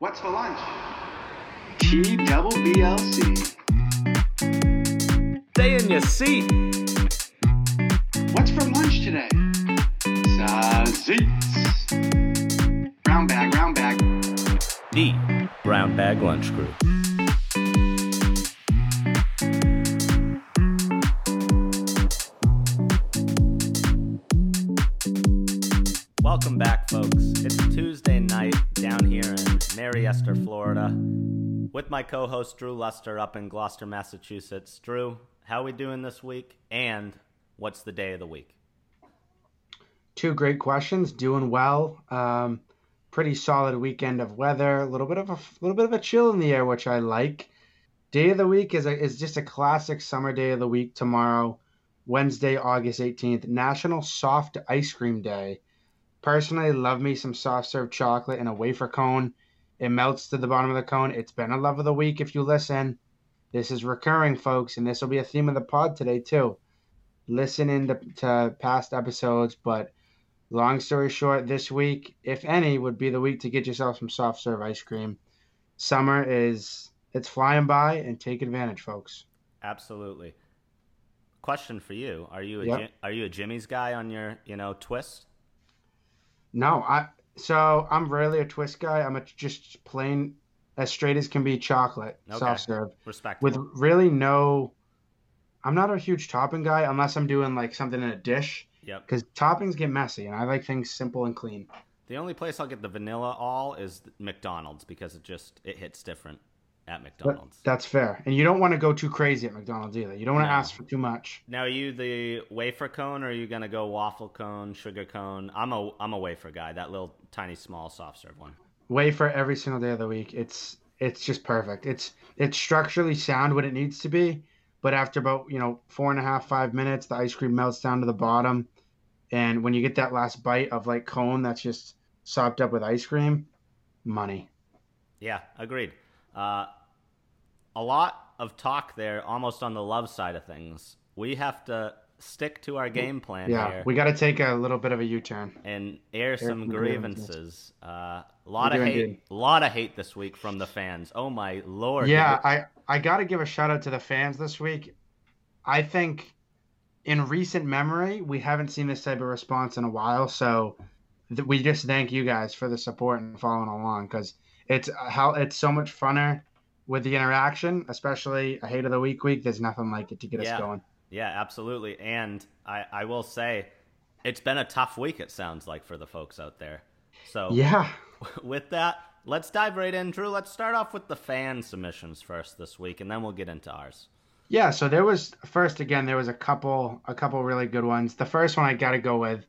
What's for lunch? T double BLC. Stay in your seat. What's for lunch today? Sausage. Brown bag, brown bag. The Brown Bag Lunch Crew. With my co host Drew Luster up in Gloucester, Massachusetts. Drew, how we doing this week? And what's the day of the week? Two great questions. Doing well. Um, pretty solid weekend of weather. A little bit of a little bit of a chill in the air, which I like. Day of the week is a, is just a classic summer day of the week. Tomorrow, Wednesday, August eighteenth, National Soft Ice Cream Day. Personally, love me some soft serve chocolate in a wafer cone. It melts to the bottom of the cone. It's been a love of the week if you listen. This is recurring, folks, and this will be a theme of the pod today too. Listen in to, to past episodes, but long story short, this week, if any, would be the week to get yourself some soft serve ice cream. Summer is it's flying by, and take advantage, folks. Absolutely. Question for you: Are you a Yep. Are you a Jimmy's guy on your you know twist? No, I so I'm rarely a twist guy. I'm a just plain as straight as can be chocolate Okay. soft serve Respectful. with really no. I'm not a huge topping guy unless I'm doing like something in a dish yep. because toppings get messy and I like things simple and clean. The only place I'll get the vanilla all is McDonald's because it just it hits different at But McDonald's. that's fair, and you don't want to go too crazy at McDonald's either. You don't want to ask for too much. Now, are you the wafer cone, or are you gonna go waffle cone, sugar cone? I'm a I'm a wafer guy. That little tiny small soft serve one. Wafer every single day of the week. It's it's just perfect. It's it's structurally sound what it needs to be, but after about you know four and a half five minutes, the ice cream melts down to the bottom, and when you get that last bite of like cone that's just sopped up with ice cream, money. Yeah, agreed. Uh, a lot of talk there, almost on the love side of things. We have to stick to our game plan Yeah, here we got to take a little bit of a U-turn. and air some some grievances. Uh, a lot We of hate, a lot of hate this week from the fans. Oh my lord! Yeah, I I got to give a shout out to the fans this week. I think in recent memory we haven't seen this type of response in a while, so th- we just thank you guys for the support and following along because it's how it's so much funner with the interaction, especially a hate of the week week. There's nothing like it to get Yeah. us going. Yeah, absolutely. And I, I will say, it's been a tough week. It sounds like for the folks out there. So Yeah, with that, let's dive right in, Drew. Let's start off with the fan submissions first this week, and then we'll get into ours. Yeah, so there was first again there was a couple a couple really good ones. The first one I got to go with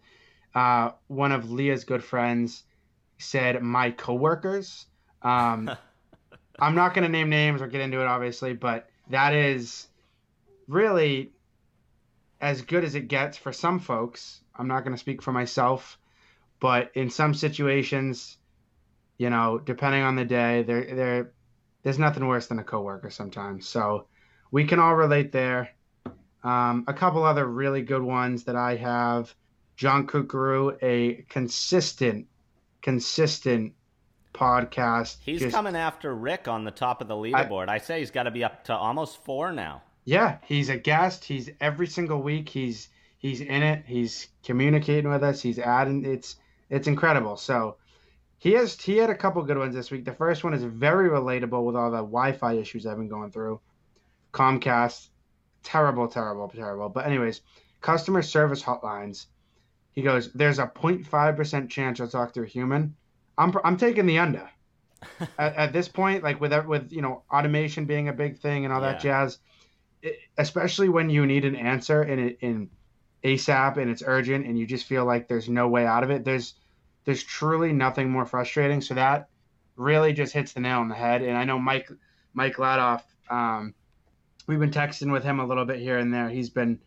uh, one of Leah's good friends said my coworkers. Um, I'm not going to name names or get into it obviously, but that is really as good as it gets for some folks. I'm not going to speak for myself, but in some situations, you know, depending on the day, there there there's nothing worse than a coworker sometimes. So we can all relate there. Um, a couple other really good ones that I have. John Kukuru, a consistent, consistent podcast. He's Just- coming after Rick on the top of the leaderboard. I, say he's got to be up to almost four now. Yeah, he's a guest. He's every single week. He's he's in it. He's communicating with us. He's adding. It's it's incredible. So he has he had a couple good ones this week. The first one is very relatable with all the Wi-Fi issues I've been going through. Comcast, terrible, terrible, terrible. But anyways, customer service hotlines. He goes, "There's a 0.5 percent chance I'll talk to a human." I'm I'm taking the under. at, at this point, like with with you know automation being a big thing and all that jazz, it, especially when you need an answer in it in ASAP and it's urgent and you just feel like there's no way out of it. There's there's truly nothing more frustrating. So that really just hits the nail on the head. And I know Mike Mike Ladoff, um, we've been texting with him a little bit here and there. He's been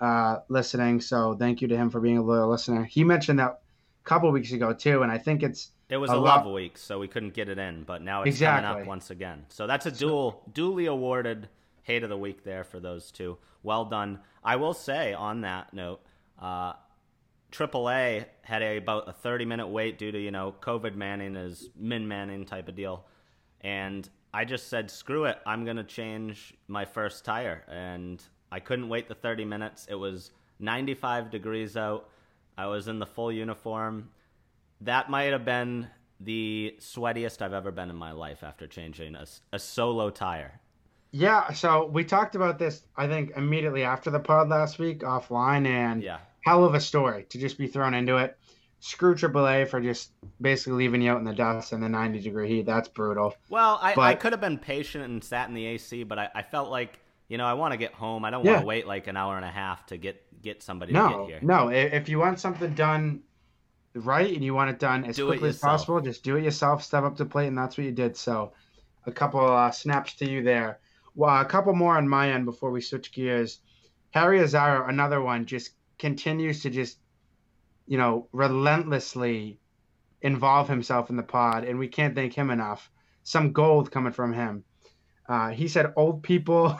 uh, listening, so thank you to him for being a loyal listener. He mentioned that couple weeks ago too, and I think it's It was A a, lot- love week, so we couldn't get it in, but now it's coming Exactly. up once again. So that's a dual, duly awarded hate of the week there for those two. Well done. I will say on that note, uh, AAA had a, about a 30 minute wait due to, you know, COVID manning is min manning type of deal. And I just said, screw it. I'm going to change my first tire. And I couldn't wait the 30 minutes. It was 95 degrees out. I was in the full uniform. That might have been the sweatiest I've ever been in my life after changing a, a solo tire. Yeah, so we talked about this, I think, immediately after the pod last week offline, and Yeah. hell of a story to just be thrown into it. Screw AAA for just basically leaving you out in the dust in the 90 degree heat. That's brutal. Well, I, I could have been patient and sat in the AC, but I, I felt like, you know, I want to get home. I don't Yeah. want to wait like an hour and a half to get, get somebody to No, get here. no. If you want something done right and you want it done as Do quickly as possible, just do it yourself. Step up to plate, and that's what you did. So, a couple uh, snaps to you there. Well, a couple more on my end before we switch gears. Harry Azaro, another one, just continues to just, you know, relentlessly involve himself in the pod, and we can't thank him enough. Some gold coming from him. Uh, he said, "Old people."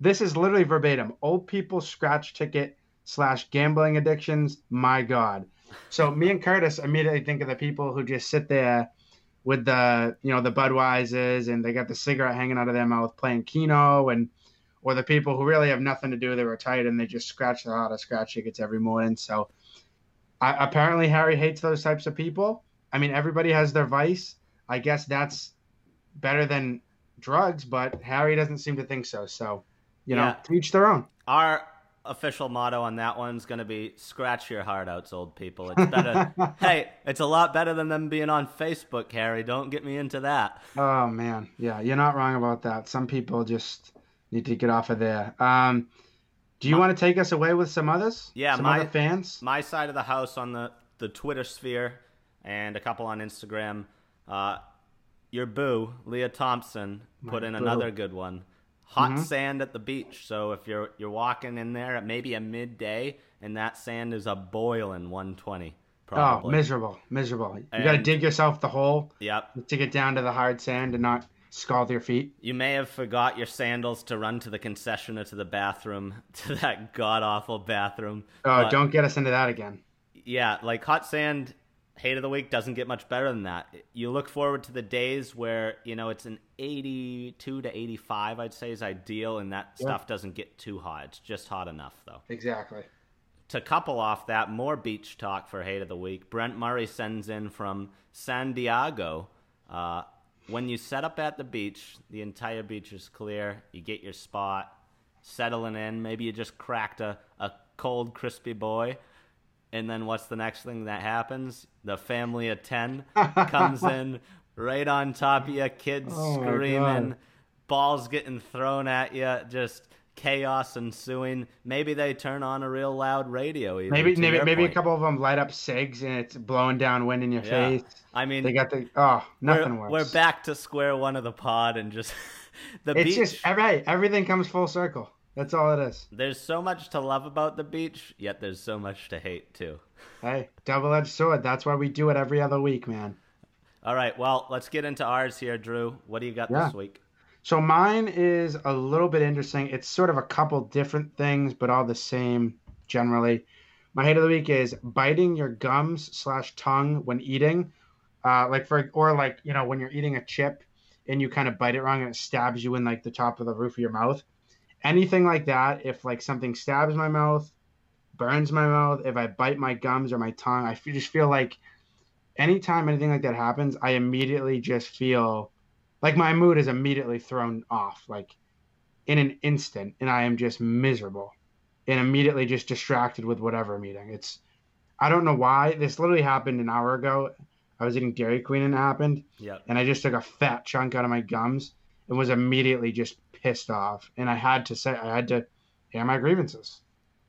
This is literally verbatim. Old people scratch ticket slash gambling addictions. My God. So me and Curtis immediately think of the people who just sit there with the you know the Budweisers and they got the cigarette hanging out of their mouth playing Keno and or the people who really have nothing to do. They're retired and they just scratch the lot of scratch tickets every morning. So I, apparently Harry hates those types of people. I mean everybody has their vice. I guess that's better than drugs, but Harry doesn't seem to think so. So you know, Yeah. to each their own. Our official motto on that one's going to be scratch your heart outs, old people. It's better. hey, it's a lot better than them being on Facebook, Harry. Don't get me into that. Oh man, yeah, you're not wrong about that. Some people just need to get off of there. Um, do you My- want to take us away with some others? Yeah, some my- other fans. my side of the house on the, the Twitter sphere and a couple on Instagram. Uh, your boo, Leah Thompson, put My in boo. another good one. Hot Mhm. sand at the beach. So if you're you're walking in there at maybe a midday and that sand is a boiling 120, Probably. Oh, miserable, miserable. You got to dig yourself the hole Yep. to get down to the hard sand and not scald your feet. You may have forgot your sandals to run to the concession or to the bathroom, to that god awful bathroom. Oh, But- don't get us into that again. Yeah, like hot sand hate of the week doesn't get much better than that. You look forward to the days where, you know, it's an 82 to 85, I'd say is ideal and that Yeah. stuff doesn't get too hot. It's just hot enough though. Exactly. To couple off that, more beach talk for hate of the week. Brent Murray sends in from San Diego. Uh, when you set up at the beach, the entire beach is clear. You get your spot, settling in. Maybe you just cracked a, a cold, crispy boy. And then what's the next thing that happens? The family of 10 comes in right on top of you, kids Oh screaming, balls getting thrown at you, just chaos ensuing. Maybe they turn on a real loud radio. Even, Maybe maybe maybe a couple of them light up cigs and it's blowing down wind in your Yeah. face. I mean, They got the oh nothing we're, worse. we're back to square one of the pod and just the It's beach. just hey, everything comes full circle. That's all it is. There's so much to love about the beach, yet there's so much to hate too. Hey, double edged sword. That's why we do it every other week, man. All right, well, let's get into ours here, Drew. What do you got Yeah. this week? So mine is a little bit interesting. It's sort of a couple different things, but all the same generally. My hate of the week is biting your gums slash tongue when eating, uh, like for or like you know when you're eating a chip and you kind of bite it wrong and it stabs you in like the top of the roof of your mouth. Anything like that, if like something stabs my mouth, burns my mouth, if I bite my gums or my tongue, I just feel like anytime anything like that happens, I immediately just feel like my mood is immediately thrown off like in an instant and i am just miserable and immediately just distracted with whatever i'm eating it's i don't know why this literally happened an hour ago. I was eating dairy queen and it happened. And i just took a fat chunk out of my gums and was immediately just pissed off and i had to say i had to air my grievances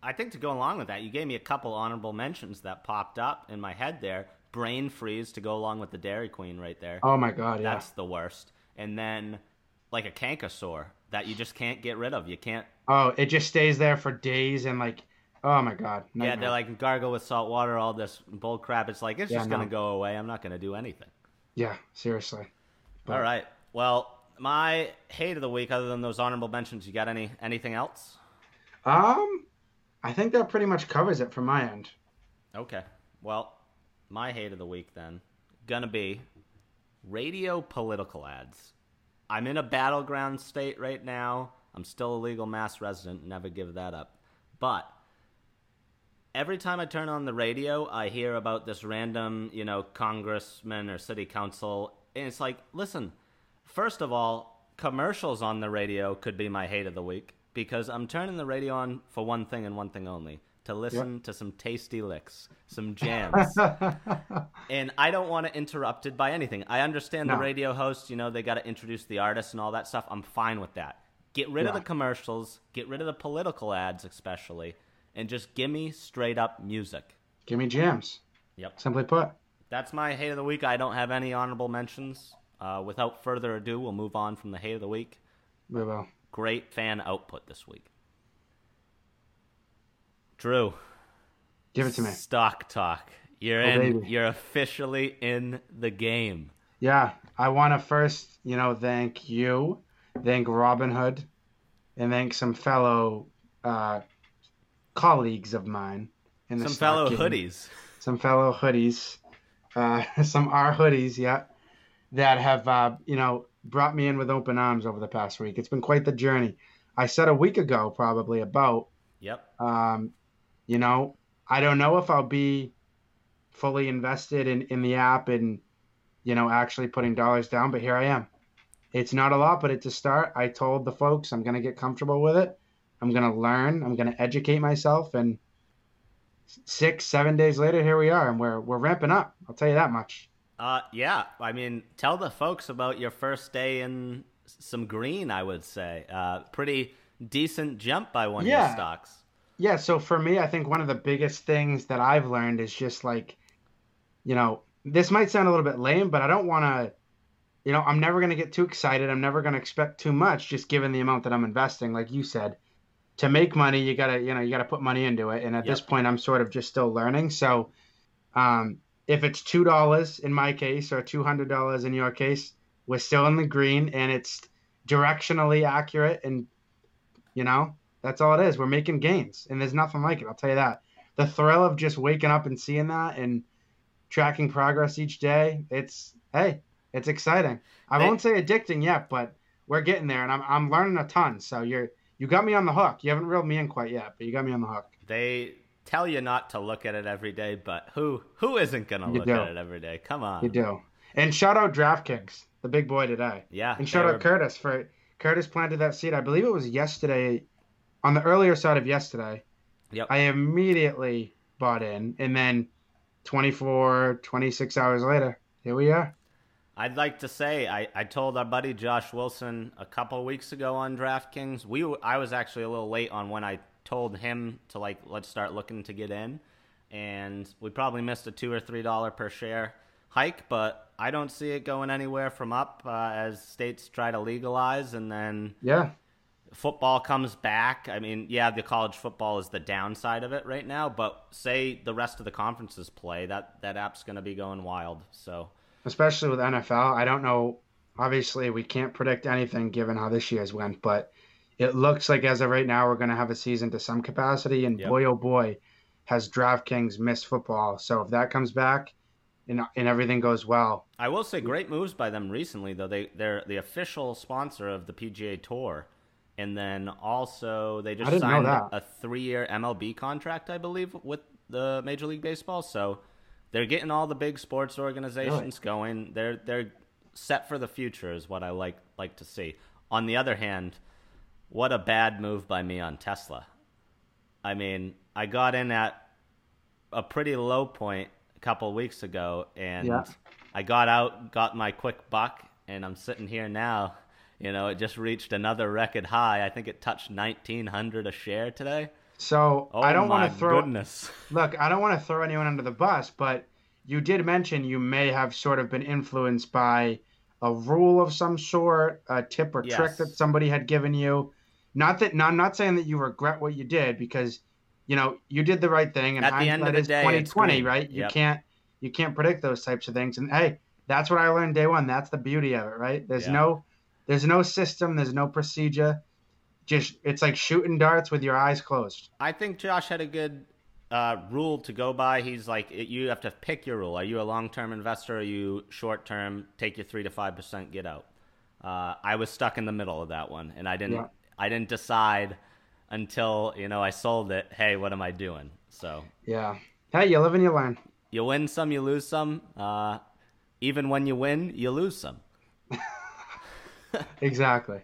I think to go along with that, you gave me a couple honorable mentions that popped up in my head there. Brain freeze to go along with the Dairy Queen right there. oh my god yeah That's the worst. And then like a canker sore that you just can't get rid of. You can't. oh it just stays there for days and like oh my god Yeah, they're like gargle with salt water, all this bull crap. It's like it's Yeah, just no. gonna go away. I'm not gonna do anything. yeah seriously But- All right. Well, my hate of the week, other than those honorable mentions, you got any anything else? Um, I think that pretty much covers it from my end. Okay. Well, my hate of the week then gonna be radio political ads. I'm in a battleground state right now. I'm still a legal mass resident, never give that up. But every time I turn on the radio, I hear about this random, you know, congressman or city council, and it's like, listen, first of all, commercials on the radio could be my hate of the week because I'm turning the radio on for one thing and one thing only to listen yep. to some tasty licks, some jams. and I don't want it interrupted by anything. I understand no. the radio host, you know, they got to introduce the artist and all that stuff. I'm fine with that. Get rid yeah. of the commercials, get rid of the political ads, especially, and just give me straight up music. Give me jams. Yep. Simply put. That's my hate of the week. I don't have any honorable mentions. Uh, without further ado, we'll move on from the hate of the week. We will. Great fan output this week. Drew, give it to me. Stock talk. You're oh, in. Baby. You're officially in the game. Yeah, I want to first, you know, thank you, thank Robinhood, and thank some fellow uh, colleagues of mine in the some fellow game. hoodies. Some fellow hoodies, uh, some our hoodies, yeah, that have uh, you know brought me in with open arms over the past week. It's been quite the journey. I said a week ago, probably about. Yep. Um, you know, I don't know if I'll be fully invested in, in the app and, you know, actually putting dollars down, but here I am. It's not a lot, but it's a start. I told the folks I'm going to get comfortable with it. I'm going to learn. I'm going to educate myself. And six, seven days later, here we are, and we're, we're ramping up. I'll tell you that much. Uh, yeah. I mean, tell the folks about your first day in some green, I would say. Uh, pretty decent jump by one yeah. of your stocks. Yeah, so for me, I think one of the biggest things that I've learned is just like, you know, this might sound a little bit lame, but I don't want to, you know, I'm never going to get too excited. I'm never going to expect too much just given the amount that I'm investing. Like you said, to make money, you got to, you know, you got to put money into it. And at yep. this point, I'm sort of just still learning. So, um, if it's $2 in my case or $200 in your case, we're still in the green and it's directionally accurate and, you know, that's all it is. We're making gains, and there's nothing like it. I'll tell you that. The thrill of just waking up and seeing that and tracking progress each day. It's hey, it's exciting. I they, won't say addicting yet, but we're getting there, and I'm I'm learning a ton. So you're you got me on the hook. You haven't reeled me in quite yet, but you got me on the hook. They tell you not to look at it every day, but who who isn't gonna look do. at it every day? Come on. You do. And shout out DraftKings, the big boy today. Yeah. And shout out were... Curtis for Curtis planted that seed. I believe it was yesterday on the earlier side of yesterday, yep. I immediately bought in. And then 24, 26 hours later, here we are. I'd like to say I, I told our buddy Josh Wilson a couple weeks ago on DraftKings. We I was actually a little late on when I told him to like let's start looking to get in, and we probably missed a two or three dollar per share hike, but I don't see it going anywhere from up uh, as states try to legalize, and then yeah, football comes back. I mean, yeah, the college football is the downside of it right now, but say the rest of the conferences play, that that app's going to be going wild. So, especially with NFL, I don't know. Obviously, we can't predict anything given how this year's went, but it looks like as of right now, we're going to have a season to some capacity. And yep. boy, oh boy, has DraftKings missed football. So if that comes back, and, and everything goes well. I will say, great moves by them recently, though. They they're the official sponsor of the PGA Tour and then also they just signed a three-year MLB contract, I believe, with the Major League Baseball. So they're getting all the big sports organizations really? going. They're they're set for the future, is what I like like to see. On the other hand, what a bad move by me on Tesla. I mean, I got in at a pretty low point a couple weeks ago, and yeah. I got out, got my quick buck, and I'm sitting here now you know, it just reached another record high. I think it touched 1900 a share today. So oh I don't want to throw. Goodness. Look, I don't want to throw anyone under the bus, but you did mention you may have sort of been influenced by a rule of some sort, a tip or yes. trick that somebody had given you. Not that, no, I'm not saying that you regret what you did because, you know, you did the right thing. And at the end of the day, 2020, right? You yep. can't, you can't predict those types of things. And hey, that's what I learned day one. That's the beauty of it, right? There's yeah. no there's no system. There's no procedure. Just it's like shooting darts with your eyes closed. I think Josh had a good uh, rule to go by. He's like, it, you have to pick your rule. Are you a long term investor? Or are you short term? Take your three to five percent, get out. Uh, I was stuck in the middle of that one, and I didn't. Yeah. I didn't decide until you know I sold it. Hey, what am I doing? So Yeah. Hey, you live and you learn. you win some, you lose some. Uh, even when you win, you lose some. Exactly.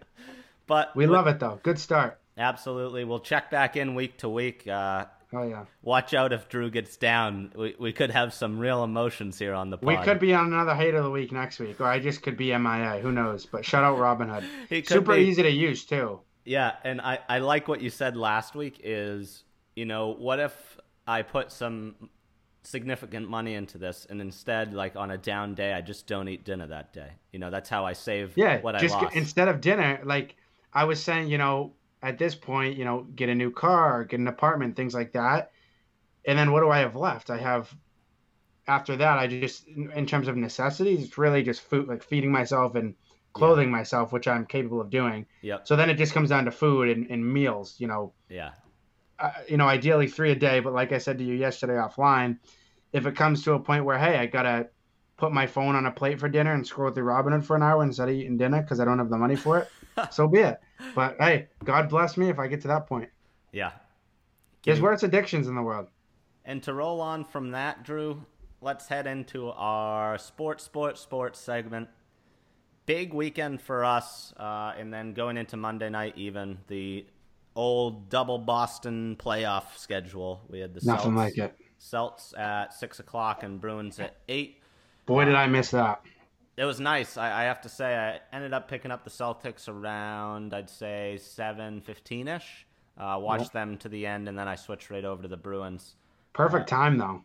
But We love it though. Good start. Absolutely. We'll check back in week to week. Uh, Oh yeah. watch out if Drew gets down. We, we could have some real emotions here on the pod. We could be on another hate of the week next week, or I just could be MIA. Who knows? But shout out Robinhood. Super be. easy to use too. Yeah, and I, I like what you said last week is, you know, what if I put some significant money into this and instead, like on a down day, I just don't eat dinner that day? You know, that's how I save Yeah. what I lost. instead of dinner, like I was saying, you know, at this point, you know, get a new car, get an apartment, things like that. And then what do I have left? I have after that, I just in terms of necessities, it's really just food, like feeding myself and clothing myself, which I'm capable of doing. Yep. So then it just comes down to food and, and meals. You know, Yeah. uh, you know, ideally three a day. But like I said to you yesterday offline, if it comes to a point where hey, I gotta put my phone on a plate for dinner and scroll through Robinhood for an hour instead of eating dinner because I don't have the money for it, so be it. But hey, God bless me if I get to that point. Yeah. There's worse addictions in the world. And to roll on from that, Drew, let's head into our sports, sports, sports segment. Big weekend for us, uh, and then going into Monday night, even the old double Boston playoff schedule. We had the Nothing Celts, like it. Celts at six o'clock and Bruins at eight. Boy, did I miss that. It was nice. I, I have to say, I ended up picking up the Celtics around, I'd say seven fifteen ish. Uh, watched them to the end, and then I switched right over to the Bruins. Perfect time though.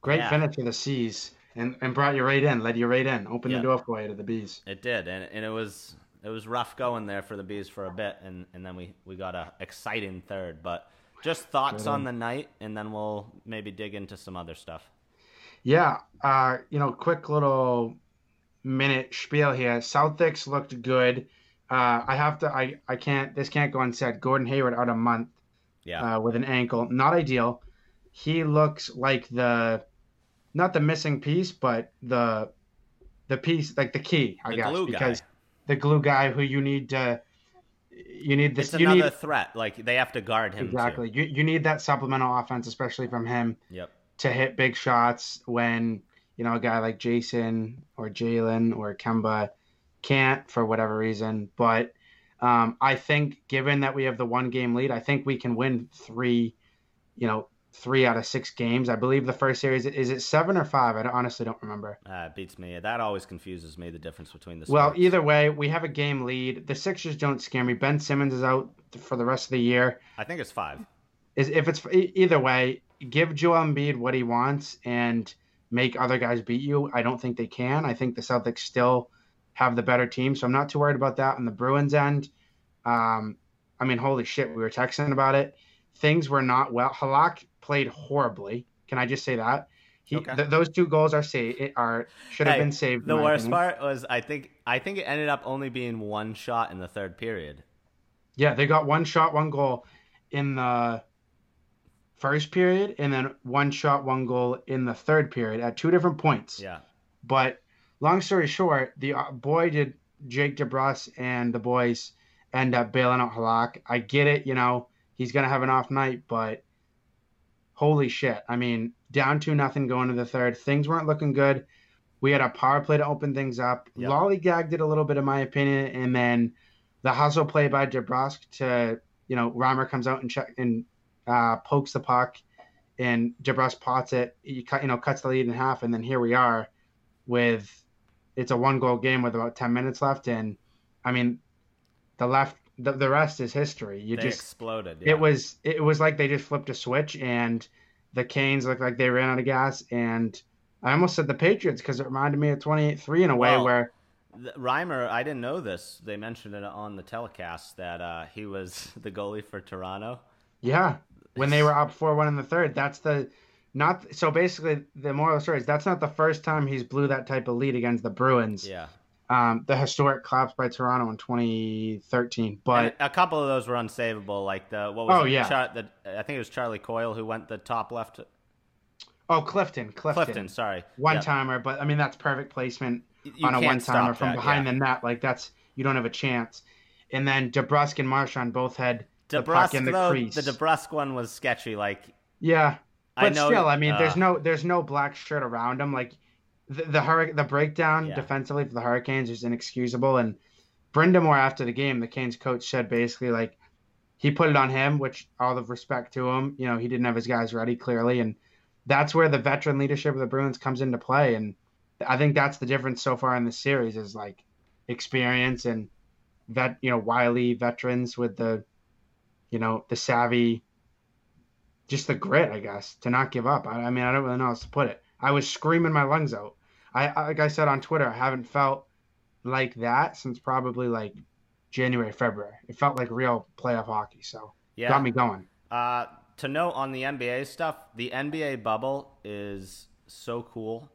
Great Yeah. finish for the C's and, and brought you right in, led you right in, opened Yeah. the door for you to the bees. It did, and, and it was it was rough going there for the bees for a bit, and, and then we, we got a exciting third. But just thoughts on the night, and then we'll maybe dig into some other stuff. Yeah, uh, you know, quick little minute spiel here. Celtics looked good. Uh, I have to. I I can't. This can't go unsaid. Gordon Hayward out a month Yeah, uh, with an ankle, not ideal. He looks like the, not the missing piece, but the, the piece like the key. I The guess glue guy. because the glue guy who you need to, you need this. it's you another need threat. Like they have to guard him. too. exactly. You you need that supplemental offense, especially from him Yep. to hit big shots when you know a guy like Jayson or Jalen or Kemba can't for whatever reason. But um, I think given that we have the one game lead, I think we can win three. You know, three out of six games. I believe the first series is it seven or five. I honestly don't remember. Uh, it beats me. That always confuses me. The difference between the Well, sports. either way, we have a game lead. The Sixers don't scare me. Ben Simmons is out for the rest of the year. I think it's five. is if it's either way, give Joel Embiid what he wants and make other guys beat you. I don't think they can. I think the Celtics still have the better team, so I'm not too worried about that. On the Bruins end, um, I mean, holy shit, we were texting about it. Things were not well. Halak played horribly. Can I just say that? He, Okay. th- those two goals are saved. Are should have Hey, been saved. The worst part was I think I think it ended up only being one shot in the third period. Yeah, they got one shot, one goal in the first period, and then one shot, one goal in the third period at two different points. Yeah. But long story short, the uh, boy did Jake DeBrusk and the boys end up bailing out Halak. I get it, you know, he's gonna have an off night, but holy shit! I mean, down two nothing going to the third, things weren't looking good. We had a power play to open things up. Yep. Lollygagged it a little bit, in my opinion, and then the hustle play by DeBrusk to you know Reimer comes out and check and uh, pokes the puck, and DeBrusk pots it. You cut you know cuts the lead in half, and then here we are with it's a one goal game with about 10 minutes left and i mean the left the, the rest is history you they just exploded. Yeah. it was it was like they just flipped a switch and the canes looked like they ran out of gas and i almost said the patriots because it reminded me of 28-3 in a way Well, where Reimer, I didn't know this. They mentioned it on the telecast that uh, he was the goalie for Toronto. yeah when they were up 4-1 in the third that's the not so basically the moral of the story is that's not the first time he's blew that type of lead against the bruins Yeah. Um, the historic collapse by Toronto in 2013. But And a couple of those were unsavable, like the what was Oh, it? yeah. Char- the, I think it was Charlie Coyle who went the top left. oh, Clifton, Clifton, Clifton, sorry, one Yeah. timer. But I mean, that's perfect placement You on a one timer from that, behind yeah. the net. Like that's you don't have a chance. And then DeBrusk and Marchand both had the puck DeBrusk, in the though, crease. the DeBrusk one was sketchy. Like yeah, I but know, still, I mean, there's uh, no there's no black shirt around him. Like the the, the breakdown Yeah. defensively for the Hurricanes is inexcusable. And Brind'Amour after the game, the Canes coach said basically like he put it on him, which all the respect to him. You know, he didn't have his guys ready clearly, and that's where the veteran leadership of the Bruins comes into play. And I think that's the difference so far in the series is like experience and vet, you know, wily veterans with the, you know, the savvy, just the grit, I guess, to not give up. I, I mean, I don't really know how else to put it. I was screaming my lungs out. I, like I said on Twitter, I haven't felt like that since probably like January, February. It felt like real playoff hockey. So yeah. got me going. Uh, to note on the NBA stuff, the NBA bubble is so cool.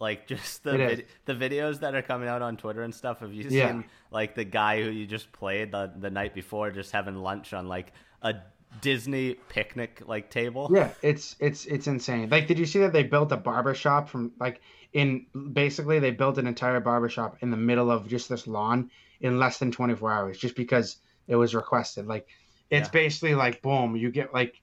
Like just the vid- the videos that are coming out on Twitter and stuff. Have you seen Yeah. like the guy who you just played the the night before, just having lunch on like a Disney picnic like table? Yeah, it's it's it's insane. Like, did you see that they built a barber shop from like in basically they built an entire barber shop in the middle of just this lawn in less than 24 hours just because it was requested. Like, it's Yeah. basically like boom, you get like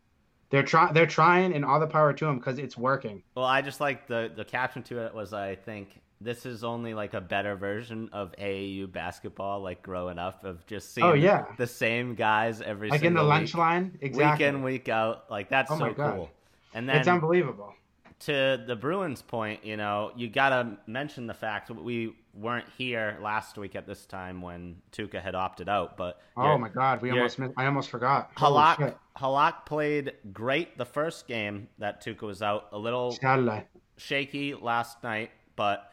they're trying they're trying and all the power to them because it's working. Well, I just like the the caption to it was I think this is only like a better version of AAU basketball, like growing up of just seeing Oh, yeah. the same guys every Like in the single lunch line, exactly. week in week out. Like that's Oh so cool. And then it's unbelievable. To the Bruins' point, you know, you gotta mention the fact that we weren't here last week at this time when Tuukka had opted out, but Oh my god, we almost missed, I almost forgot. Halak. Halak played great the first game that Tuukka was out. A little Saturday. shaky last night, but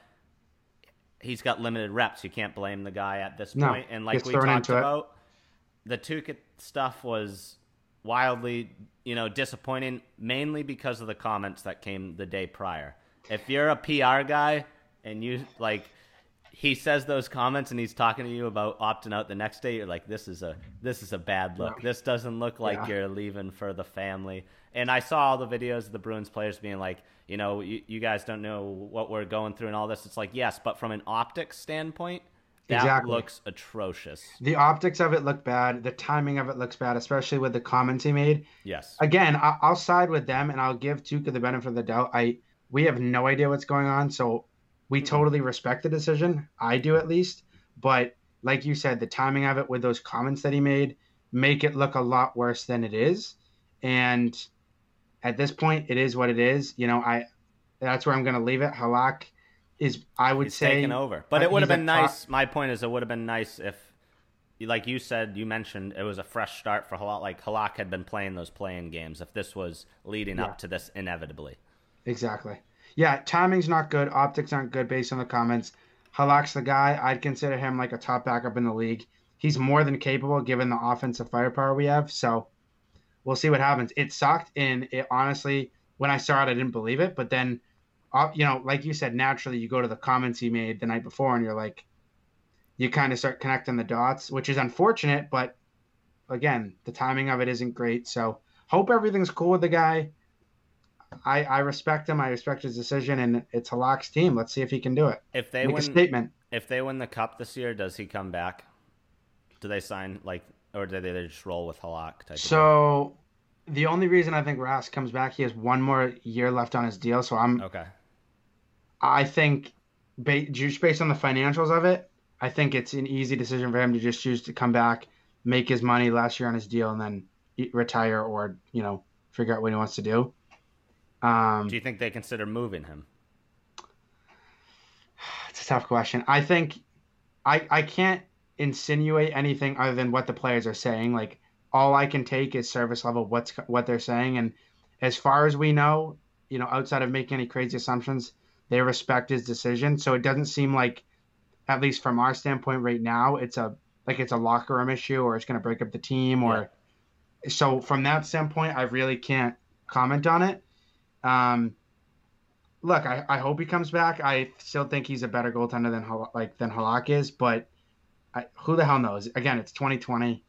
he's got limited reps. You can't blame the guy at this No, point. And like we talked into it. about, the Tuukka stuff was wildly, you know, disappointing, mainly because of the comments that came the day prior. If you're a PR guy and you like he says those comments and he's talking to you about opting out the next day, you're like, this is a this is a bad look. This doesn't look like Yeah. you're leaving for the family. And I saw all the videos of the Bruins players being like, you know, you, you guys don't know what we're going through and all this. It's like, yes, but from an optics standpoint, that Exactly. looks atrocious. The optics of it look bad. The timing of it looks bad, especially with the comments he made. Yes. Again, I- I'll side with them and I'll give Tuukka the benefit of the doubt. I we have no idea what's going on, so we mm-hmm. totally respect the decision. I do at least, but like you said, the timing of it with those comments that he made make it look a lot worse than it is. And at this point, it is what it is. You know, I that's where I'm going to leave it. Halak is, I would He's say, taken over. But it would have been top- nice. My point is, it would have been nice if, like you said, you mentioned it was a fresh start for Halak. Like Halak had been playing those playing games. If this was leading Yeah. up to this inevitably. Exactly. Yeah, timing's not good. Optics aren't good based on the comments. Halak's the guy. I'd consider him like a top backup in the league. He's more than capable given the offensive firepower we have. So we'll see what happens. It sucked, and it honestly, when I saw it, I didn't believe it. But then, uh, you know, like you said, naturally you go to the comments he made the night before, and you're like, you kind of start connecting the dots, which is unfortunate. But again, the timing of it isn't great. So hope everything's cool with the guy. I, I respect him. I respect his decision, and it's a Halak's team. Let's see if he can do it. If they Make a win, statement. if they win the cup this year, does he come back? Do they sign like, or do they just roll with Halak? Type So the only reason I think Rask comes back, he has one more year left on his deal. So I'm, okay. I think, just based on the financials of it, I think it's an easy decision for him to just choose to come back, make his money last year on his deal, and then retire or you know figure out what he wants to do. Um, Do you think they consider moving him? It's a tough question. I think I I can't insinuate anything other than what the players are saying. Like all I can take is service level what's what they're saying and as far as we know, you know, outside of making any crazy assumptions, they respect his decision. So it doesn't seem like at least from our standpoint right now, it's a like it's a locker room issue or it's going to break up the team or so from that standpoint, I really can't comment on it. Um look, I, I hope he comes back. I still think he's a better goaltender than like than Halak is, but I, who the hell knows? Again, it's 2020.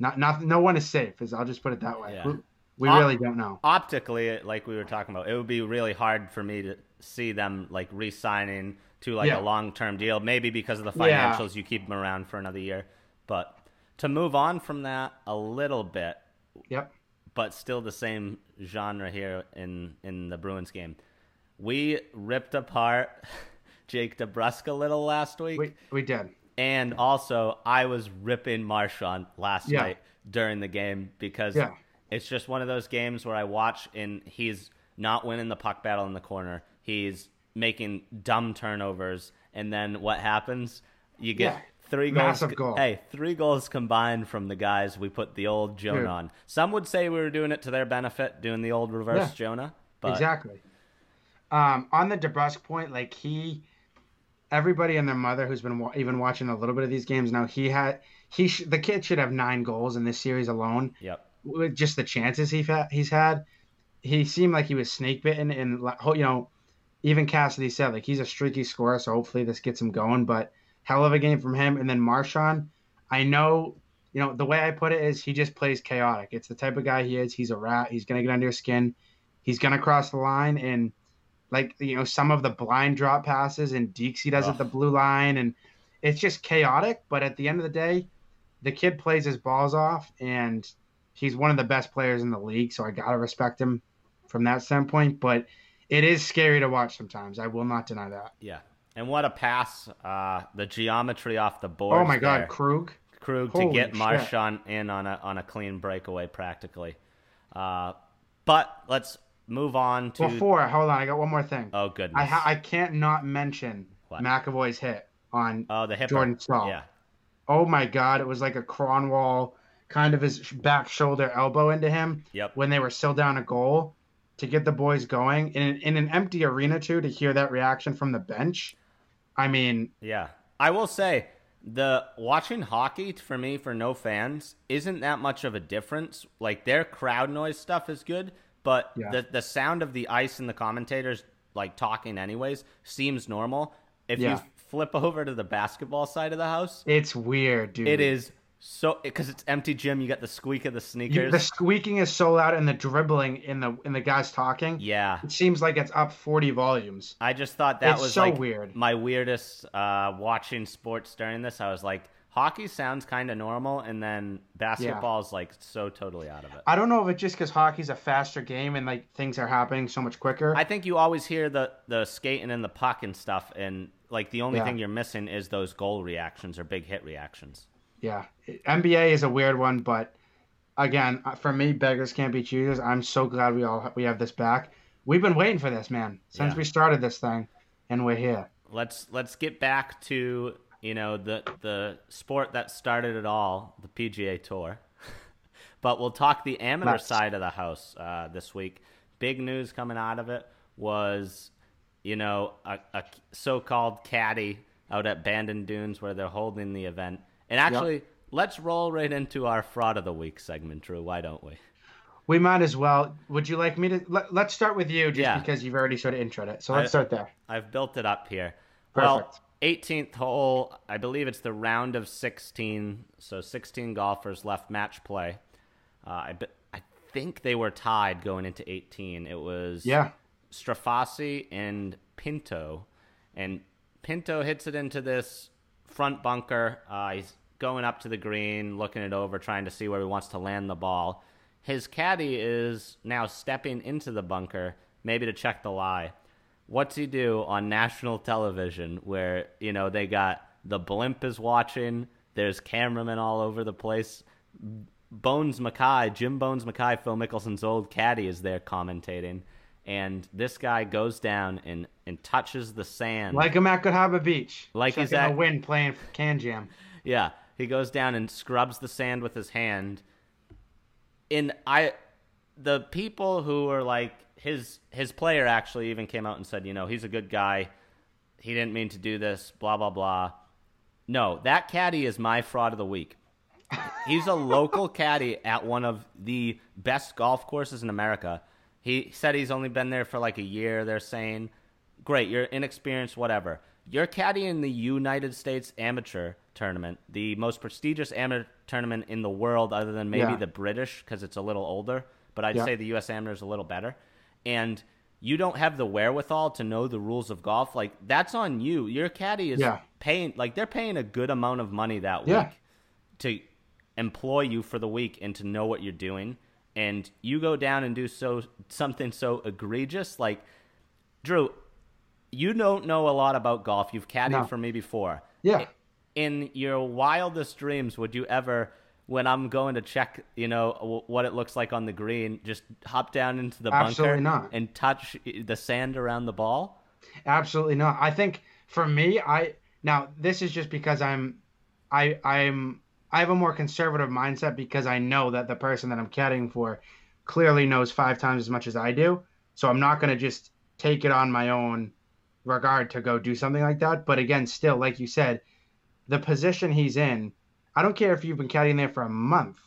Not, not, no one is safe. Is I'll just put it that way. Yeah. Who- We Op- really don't know. Optically, like we were talking about, it would be really hard for me to see them like re-signing to like Yeah. a long-term deal. Maybe because of the Yeah. financials, you keep them around for another year. But to move on from that a little bit, Yep. but still the same genre here in in the Bruins game. We ripped apart Jake DeBrusk a little last week, We we did. and also I was ripping Marchand last Yeah. night during the game because Yeah. it's just one of those games where I watch and he's not winning the puck battle in the corner. He's making dumb turnovers, and then what happens? You get Yeah. three goals. Goal. Hey, three goals combined from the guys we put the old Jonah Dude. on. Some would say we were doing it to their benefit, doing the old reverse Yeah. Jonah. But Exactly. Um, on the DeBrusk point, like he, everybody and their mother who's been wa- even watching a little bit of these games now, he had he sh- the kid should have nine goals in this series alone. Yep. With just the chances he he's had, he seemed like he was snake bitten, and you know, even Cassidy said like he's a streaky scorer, so hopefully this gets him going. But hell of a game from him, and then Marchand, I know. You know, the way I put it is he just plays chaotic. It's the type of guy he is. He's a rat. He's going to get under your skin. He's going to cross the line. And, like, you know, some of the blind drop passes and dekes does Ugh. at the blue line. And it's just chaotic. But at the end of the day, the kid plays his balls off. And he's one of the best players in the league. So I got to respect him from that standpoint. But it is scary to watch sometimes. I will not deny that. Yeah. And what a pass! Uh, the geometry off the board. Oh, my God. Krug. Krug to Holy get shit. Marchand in on a on a clean breakaway, practically. Uh, but let's move on to. Before, hold on. I got one more thing. oh goodness! I, ha- I can't not mention What? McAvoy's hit on oh the hip. Jordan Staal. Yeah. Oh my God! It was like a Kronwall kind of his back shoulder elbow into him Yep. when they were still down a goal to get the boys going in in an empty arena too. To hear that reaction from the bench, I mean, Yeah. I will say the watching hockey for me for no fans isn't that much of a difference. Like their crowd noise stuff is good, but Yeah. the the sound of the ice and the commentators like talking anyways seems normal. If Yeah. you flip over to the basketball side of the house, it's weird, dude. it is so because it's empty gym. You got the squeak of the sneakers. the squeaking is so loud, and the dribbling in the in the guys talking. yeah, It seems like it's up forty volumes. I just thought that It's was so like weird. my weirdest uh, watching sports during this. I was like, hockey sounds kind of normal, and then basketball is like so totally out of it. I don't know if it's just because hockey's a faster game and like things are happening so much quicker. I think you always hear the the skating and the puck and stuff, and like the only Yeah. thing you're missing is those goal reactions or big hit reactions. Yeah, NBA is a weird one, but again, uh, for me, beggars can't be choosers. I'm so glad we all we have this back. We've been waiting for this, man, since Yeah. we started this thing, and we're here. Let's let's get back to you know the the sport that started it all, the PGA Tour. but we'll talk the amateur Let's. side of the house uh, this week. Big news coming out of it was, you know, a, a so-called caddy out at Bandon Dunes where they're holding the event. And actually, let's roll right into our fraud of the week segment, Drew. Why don't we? We might as well. Would you like me to? Let, let's start with you, just Yeah. because you've already sort of introed it. So let's I- start there. I've built it up here. Well, Perfect. 18th hole, I believe it's the round of 16, so 16 golfers left match play. Uh, I, I think they were tied going into 18. It was Yeah, Strafaci and Pinto, and Pinto hits it into this front bunker. Uh, he's going up to the green, looking it over, trying to see where he wants to land the ball. His caddy is now stepping into the bunker, maybe to check the lie. What's he do on national television where, you know, they got the blimp is watching, there's cameramen all over the place. Bones Mackay, Jim Bones Mackay, Phil Mickelson's old caddy, is there commentating. And this guy goes down and, and touches the sand. like him at Beach, Like he's at- the wind playing for Kan Jam. Yeah, he goes down and scrubs the sand with his hand. And I, the people who were like his his player actually even came out and said, you know, he's a good guy. He didn't mean to do this. Blah blah blah. No, that caddy is my fraud of the week. He's a local caddy at one of the best golf courses in America. He said he's only been there for like a year. They're saying, great, you're inexperienced, whatever. You're caddying the United States Amateur Tournament, the most prestigious amateur tournament in the world, other than maybe Yeah. the British because it's a little older. But I'd Yeah. say the U.S. Amateur is a little better. And you don't have the wherewithal to know the rules of golf. Like that's on you. Your caddy is Yeah. paying, like they're paying a good amount of money that week to employ you for the week and to know what you're doing and you go down and do so something so egregious like drew you don't know a lot about golf you've caddied No. for me before Yeah. In your wildest dreams would you ever when i'm going to check you know w- what it looks like on the green just hop down into the Absolutely bunker not. and touch the sand around the ball Absolutely not. I think for me, I now this is just because I'm, I I'm I have a more conservative mindset because I know that the person that I'm caddying for clearly knows five times as much as I do. So I'm not gonna just take it on my own regard to go do something like that. But again, still, like you said, the position he's in, I don't care if you've been caddying there for a month.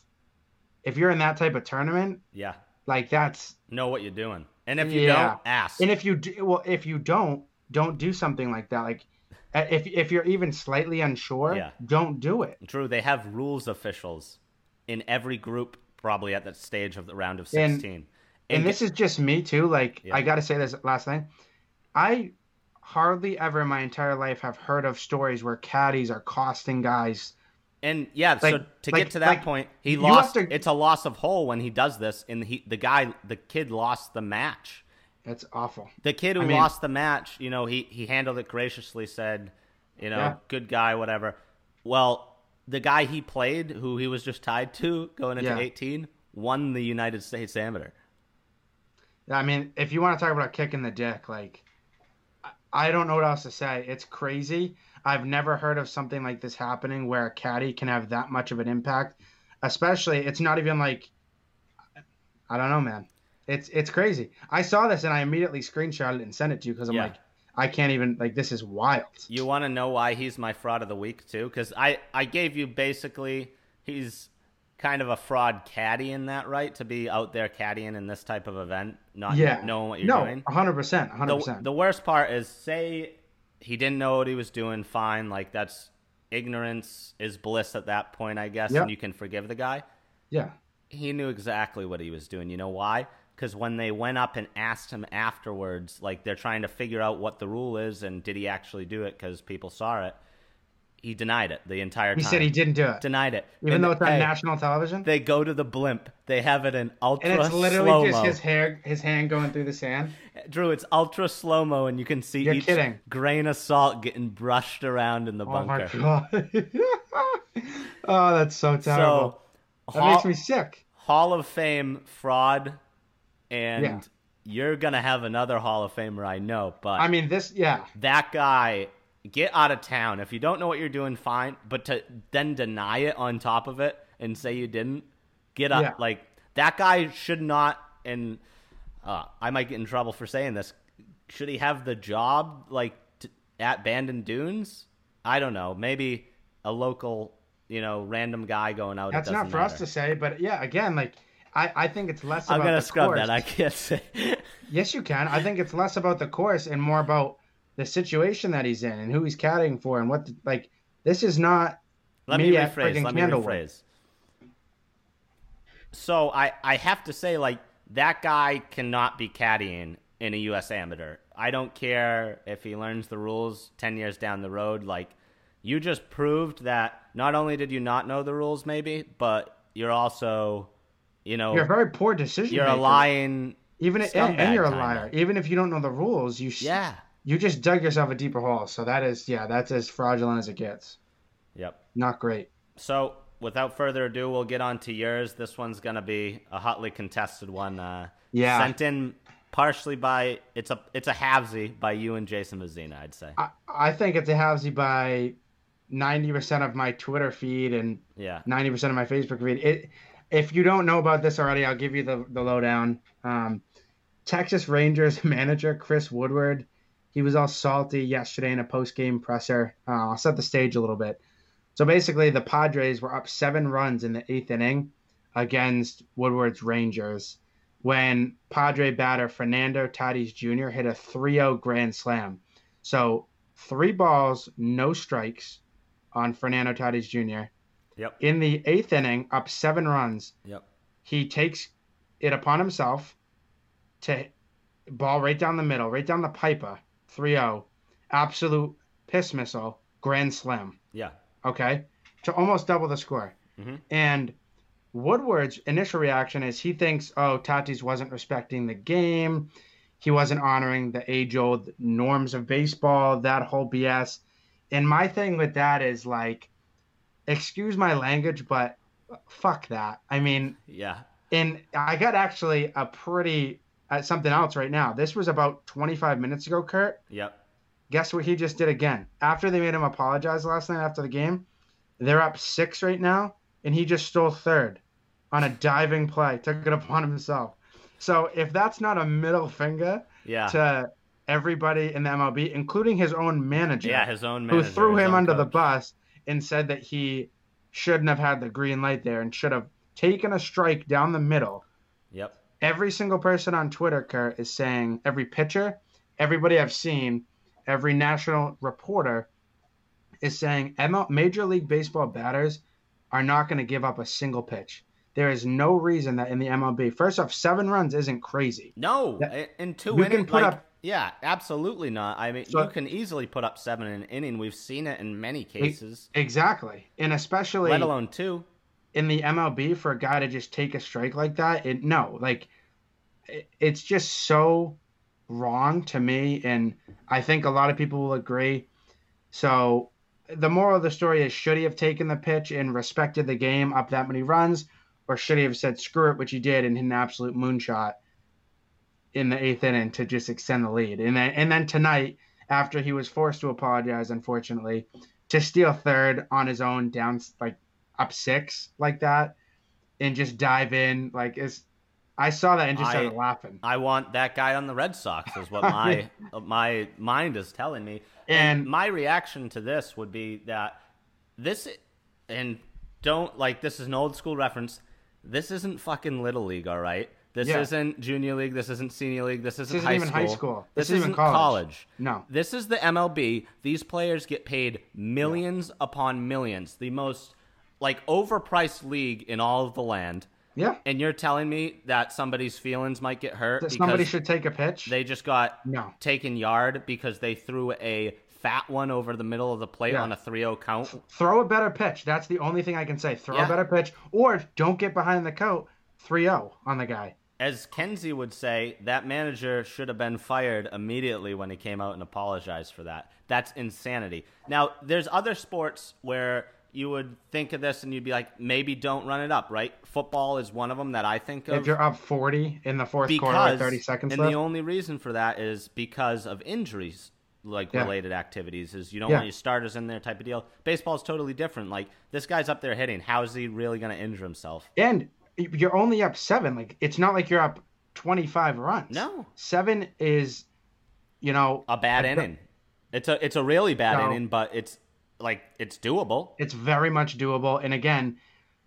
If you're in that type of tournament, yeah like that's know what you're doing and if you Yeah. don't ask and if you do, well, if you don't, don't do something like that. Like, uh, if if you're even slightly unsure, Yeah. don't do it. True, they have rules officials in every group, probably at that stage of the round of And- sixteen. And, this is just me too. Like, Yeah. I got to say this last thing. I hardly ever in my entire life have heard of stories where caddies are costing guys. and yeah, so to like- get to that like, point, he lost. to- It's a loss of hole when he does this, and he the guy, the kid, lost the match. That's awful. The kid who I mean- lost the match, you know, he he handled it graciously, said, you know, Yeah. good guy, whatever. Well, the guy he played, who he was just tied to going into Yeah. eighteen, won the United States Amateur. I mean, if you want to talk about kicking the dick, like, I- don't know what else to say. It's crazy. I've never heard of something like this happening where a caddy can have that much of an impact. Especially, it's not even like, I don't know, man. It's it's crazy. I saw this and I immediately screenshotted it and sent it to you because I'm Yeah. like, I can't even like this is wild. You want to know why he's my fraud of the week too? Because I I gave you basically he's kind of a fraud caddy in that right to be out there caddying in this type of event, not Yeah, knowing what you're no, doing. hundred The, percent. the worst part is say he didn't know what he was doing. Fine, like that's ignorance is bliss at that point, I guess, Yep. and you can forgive the guy. Yeah, He knew exactly what he was doing. You know why? Because when they went up and asked him afterwards, like they're trying to figure out what the rule is and did he actually do it because people saw it, he denied it the entire time. he said he didn't do it, denied it, even And, though it's on hey, national television. They go to the blimp. They have it in ultra slow. and it's literally slow just his hair, his hand going through the sand. Drew, it's ultra slow mo, and you can see You're each kidding. grain of salt getting brushed around in the Oh my bunker. god! oh, that's so terrible. So, that Hall, makes me sick. Hall of Fame fraud, and Yeah. you're gonna have another Hall of Famer, I know. But I mean, this, yeah, that guy, get out of town. If you don't know what you're doing, fine. But to then deny it on top of it and say you didn't, get up. Yeah. Like that guy should not. And uh, I might get in trouble for saying this. Should he have the job like t- at Bandon Dunes? I don't know. Maybe a local, you know, random guy going out. that's not for us to say. But yeah, again, like I, I think it's less. I'm about gonna the scrub course. that. I can't say. Yes, you can. I think it's less about the course and more about the situation that he's in and who he's caddying for and what. The, like this is not. Let me me rephrase. Let me rephrase. So I I have to say like that guy cannot be caddying in a U.S. amateur. I don't care if he learns the rules ten years down the road. Like you just proved that not only did you not know the rules, maybe, but you're also, you know, You're a very poor decision. you're a lying. Even and, and you're a liar. Even if you don't know the rules, you Yeah. You just dug yourself a deeper hole. So that is yeah, that's as fraudulent as it gets. Yep. Not great. So, without further ado, we'll get on to yours. This one's going to be a hotly contested one. Uh, Yeah. Sent in partially by it's a it's a halvesy by you and Jason Mazina, I'd say. I, I think it's a halvesy by ninety percent of my Twitter feed and Yeah. ninety percent of my Facebook feed. It, if you don't know about this already, I'll give you the the lowdown. Um, Texas Rangers manager Chris Woodward, he was all salty yesterday in a post game presser. Uh, I'll set the stage a little bit. So basically, the Padres were up seven runs in the eighth inning against Woodward's Rangers when Padre batter Fernando Tatis Jr. hit a 3-0 grand slam. So three balls, no strikes on Fernando Tatis Jr. Yep. In the eighth inning, up seven runs, Yep. he takes it upon himself to ball right down the middle, right down the piper, 3-0, absolute piss missile, grand slam. Yeah. Okay, to almost double the score. Mhm. And Woodward's initial reaction is he thinks, oh, Tatis wasn't respecting the game. He wasn't honoring the age old norms of baseball, that whole BS. And my thing with that is like, excuse my language, but fuck that. I mean, Yeah. and I got actually a pretty uh, something else right now. This was about 25 minutes ago, Kurt. Yep. Guess what he just did again? After they made him apologize last night after the game, they're up six right now, and he just stole third on a diving play, took it upon himself. So if that's not a middle finger Yeah. to everybody in the MLB, including his own manager, yeah. His own who threw him under the bus and said that he shouldn't have had the green light there and should have taken a strike down the middle. Yep. Every single person on Twitter, Kurt, is saying every pitcher, everybody I've seen, every national reporter is saying ML, Major League Baseball batters are not going to give up a single pitch. There is no reason that in the MLB, first off, seven runs isn't crazy. No, in two You can innings, put like, up- yeah, absolutely not. I mean, So- you can easily put up seven in an inning. We've seen it in many cases, Exactly. And especially let alone two. In the MLB for a guy to just take a strike like that, it no, like it, it's just so wrong to me, and I think a lot of people will agree. So the moral of the story is: should he have taken the pitch and respected the game up that many runs, or should he have said screw it, which he did, and hit an absolute moonshot in the eighth inning to just extend the lead, and then and then tonight after he was forced to apologize, unfortunately, to steal third on his own down like up six like that and just dive in like is I saw that and just I- started laughing. I want that guy on the Red Sox, is what my my mind is telling me. And- my reaction to this would be that this, and don't like this is an old school reference. This isn't fucking little league, all right. This Yeah. isn't junior league. This isn't senior league. This isn't, isn't high, even school. high school. This, This isn't college. college. No. This is the MLB. These players get paid millions upon millions. The most like overpriced league in all of the land. Yeah. And you're telling me that somebody's feelings might get hurt That somebody should take a pitch. they just got No. taken yard because they threw a fat one over the middle of the plate Yeah. on a 3-0 count. Throw a better pitch. That's the only thing I can say. Throw Yeah. a better pitch or don't get behind the coat 3-0 on the guy. As Kenzie would say, that manager should have been fired immediately when he came out and apologized for that. That's insanity. Now, there's other sports where you would think of this and you'd be like, maybe don't run it up, right? Football is one of them that I think of. If you're up 40 in the fourth quarter because with 30 seconds and left. the only reason for that is because of injuries like Yeah. related activities is you don't Yeah. want your starters in there type of deal baseball's totally different like this guy's up there hitting how is he really going to injure himself and you're only up 7. Like it's not like you're up 25 runs. no 7 is you know, a bad inning it's a it's a really bad No. inning but it's like it's doable It's very much doable. And again,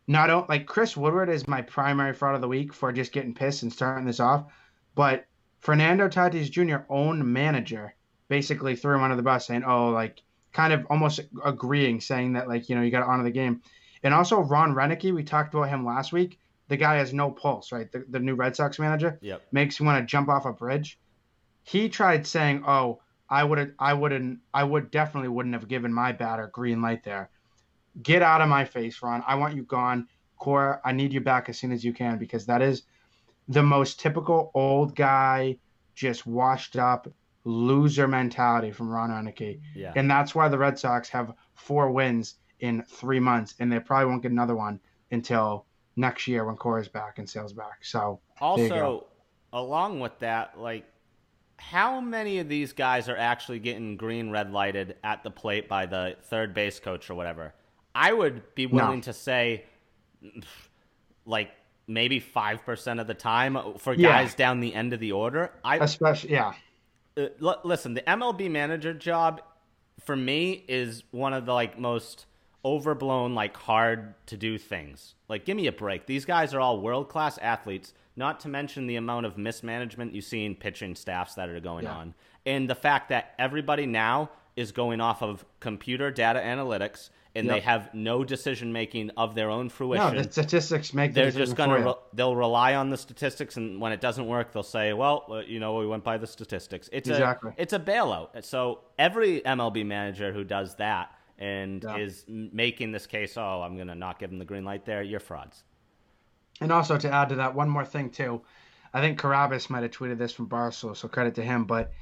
not o- like Chris Woodward is my primary fraud of the week for just getting pissed and starting this off, but Fernando Tatis Jr. own manager basically threw him under the bus, saying, "Oh, like kind of almost agreeing, saying that like you know you got to honor the game." And also Ron Roenicke, we talked about him last week. The guy has no pulse, right? The, the new Red Sox manager yep makes you want to jump off a bridge. He tried saying, "Oh, I would I wouldn't I would definitely wouldn't have given my batter green light there. Get out of my face, Ron. I want you gone. Cora, I need you back as soon as you can because that is the most typical old guy, just washed up loser mentality from Ron Roenicke. yeah And that's why the Red Sox have four wins in three months, and they probably won't get another one until next year when Cora's back and Sale's back. So There you go. Also, along with that, like, how many of these guys are actually getting green red lighted at the plate by the third base coach or whatever? I would be willing to say, like, maybe 5% of the time for Yeah. guys down the end of the order. I especially yeah. uh, l- listen, the MLB manager job for me is one of the like most overblown, like hard to do things. Like, give me a break. These guys are all world class athletes. Not to mention the amount of mismanagement you see in pitching staffs that are going Yeah. on, and the fact that everybody now is going off of computer data analytics, and they have no decision making of their own fruition. No, the statistics make the they're just going to re- they'll rely on the statistics and when it doesn't work they'll say well you know we went by the statistics it's Exactly. a it's a bailout so every mlb manager who does that and Yeah. is making this case oh i'm going to not give them the green light there you're frauds And also to add to that, one more thing too. I think Carrabis might have tweeted this from Barstool, so credit to him. But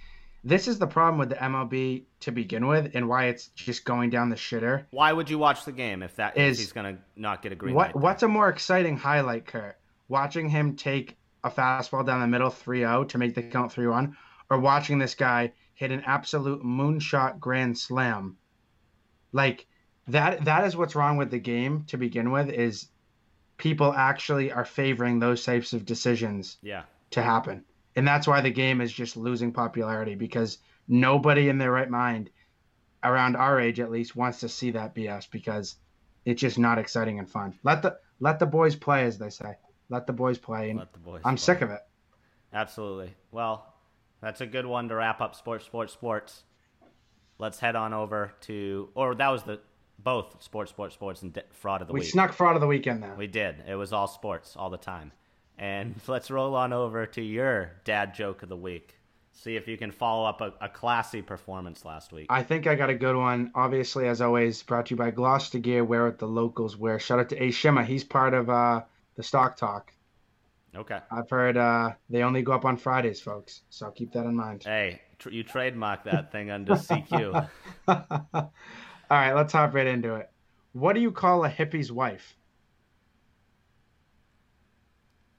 this is the problem with the MLB to begin with, and why it's just going down the shitter. why would you watch the game if that is if he's going to not get a green What light? What's a more exciting highlight, Kurt? Watching him take a fastball down the middle 3-0 to make the count 3-1, or watching this guy hit an absolute moonshot grand slam? Like that. That is what's wrong with the game to begin with. Is people actually are favoring those types of decisions yeah to happen. And that's why the game is just losing popularity because nobody in their right mind, around our age at least, wants to see that BS because it's just not exciting and fun. Let the let the boys play, as they say. Let the boys play. And let the boys I'm play. sick of it. Absolutely. Well, that's a good one to wrap up sports, sports, sports. Let's head on over to, or that was the both sports, sports, sports, and di- fraud of the We week. We snuck fraud of the weekend there. We did. It was all sports all the time. And let's roll on over to your dad joke of the week. See if you can follow up a, a classy performance last week. I think I got a good one. Obviously, as always, brought to you by Gloucester Gear. Wear what the locals wear. Shout out to A Shima. He's part of uh, the Stock Talk. Okay. I've heard uh, they only go up on Fridays, folks. So keep that in mind. Hey, tr- you trademark that thing under CQ. All right, let's hop right into it. What do you call a hippie's wife?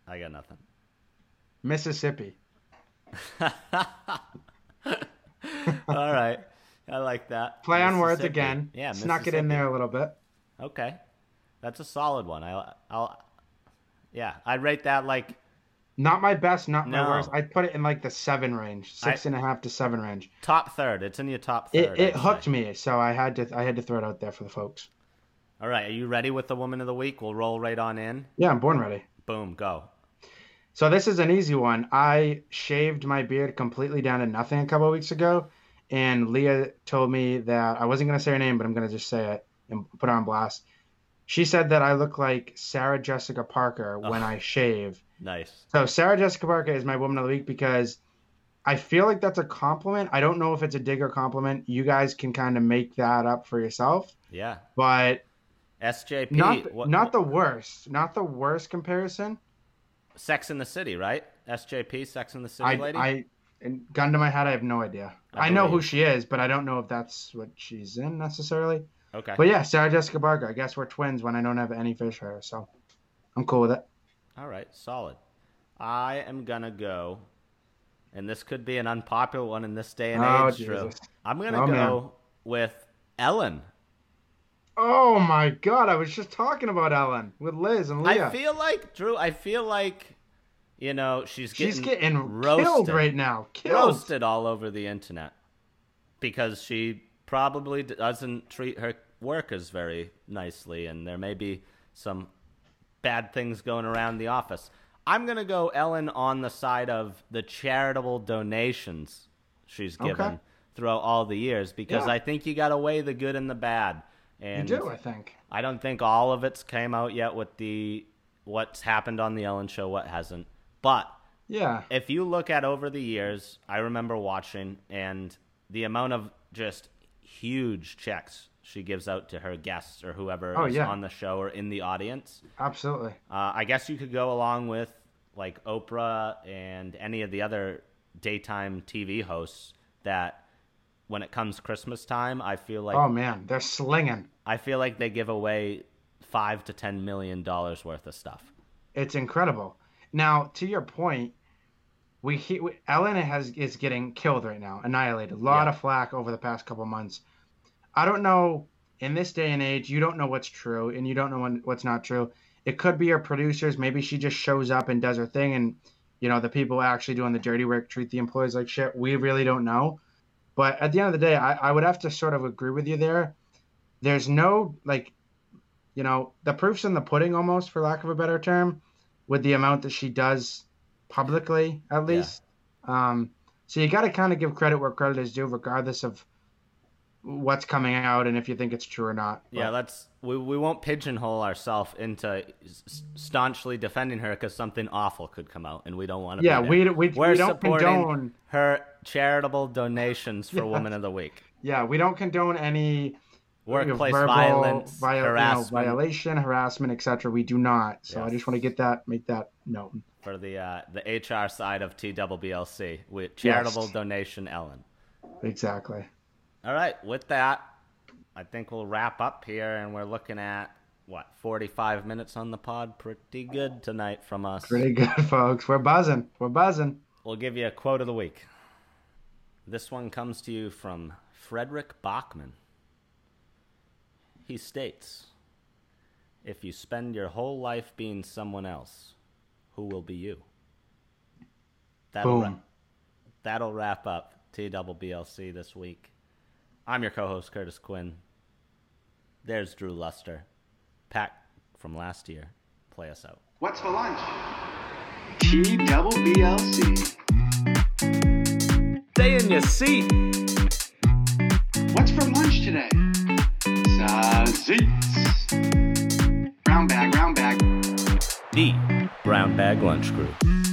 I got nothing. Mississippi. all right. I like that. Play on words again. Yeah, Snuck it in there a little bit. Okay, that's a solid one. I, I'll, yeah, I'd rate that like Not my best, not my worst. I'd put it in like the seven range, six I- and a half to seven range. top third. It's in your top It, third. it I'd hooked say. me, so I had to I had to throw it out there for the folks. All right, are you ready with the woman of the week? We'll roll right on in. Yeah, I'm born ready. Boom, go. So this is an easy one. I shaved my beard completely down to nothing a couple of weeks ago, and Leah told me that I wasn't gonna say her name, but I'm gonna just say it and put her on blast. She said that I look like Sarah Jessica Parker when Ugh. I shave. Nice. So Sarah Jessica Parker is my woman of the week because I feel like that's a compliment. I don't know if it's a dig or compliment. You guys can kind of make that up for yourself, Yeah. but SJP. not what- not the worst, not the worst comparison. Sex in the City, right? SJP, Sex in the City I lady. I and gun to my head, I have no idea. I I, know who she is, but I don't know if that's what she's in necessarily. Okay. But yeah, Sarah Jessica Parker. I guess we're twins when I don't have any fish hair, so I'm cool with it. All right, solid. I am gonna go, and this could be an unpopular one in this day and Oh, age. Drew. Jesus. I'm gonna Oh, go with Ellen. Oh my god, I was just talking about Ellen with Liz and Leah. I feel like Drew. I feel like, you know, she's getting She's getting roasted, killed right now. Killed. roasted all over the internet because she probably doesn't treat her workers very nicely, and there may be some bad things going around the office. I'm gonna go Ellen on the side of the charitable donations she's given Okay. throughout all the years because Yeah. I think you got to weigh the good and the bad. You do, I think. I don't think all of it's came out yet with the what's happened on the Ellen show, what hasn't. But Yeah. if you look at over the years, I remember watching and the amount of just huge checks she gives out to her guests or whoever Oh, is yeah. on the show or in the audience. Absolutely. Uh, I guess you could go along with like Oprah and any of the other daytime TV hosts that when it comes Christmas time, I feel like oh man, they're slinging. I feel like they give away five to ten million dollars worth of stuff. It's incredible. Now, to your point, we, he, we Ellen has is getting killed right now, annihilated. A lot Yeah. of flack over the past couple months. I don't know. In this day and age, you don't know what's true, and you don't know when, what's not true. It could be her producers. Maybe she just shows up and does her thing, and you know the people actually doing the dirty work treat the employees like shit. We really don't know. But at the end of the day, I, I would have to sort of agree with you there. there's no like, you know, the proof's in the pudding almost, for lack of a better term, with the amount that she does publicly, at least. Yeah. Um, so you got to kind of give credit where credit is due, regardless of what's coming out and if you think it's true or not. Yeah, But- let's we, we won't pigeonhole ourselves into staunchly defending her because something awful could come out, and we don't want to. Yeah, we, we, We're we don't supporting condone. her charitable donations for Yeah. Woman of the Week. Yeah, we don't condone any Workplace verbal violence, vio- you know, harassment violation, harassment, etc. We do not. So I just want to get that, make that known. for the uh, the HR side of TWBLC with charitable Yes. donation Ellen. Exactly. All right, with that, I think we'll wrap up here, and we're looking at what 45 minutes on the pod. Pretty good tonight from us. Pretty good, folks. We're buzzing. We're buzzing. We'll give you a quote of the week. This one comes to you from Fredrik Backman. He states If you spend your whole life being someone else, who will be you? That'll, Boom. that'll wrap up TWBLC this week. I'm your co host, Curtis Quinn. There's Drew Luster. Pat from last year. Play us out. What's for lunch? TWBLC. Stay in your seat. What's for lunch today? The Brown Bag Lunch Crew.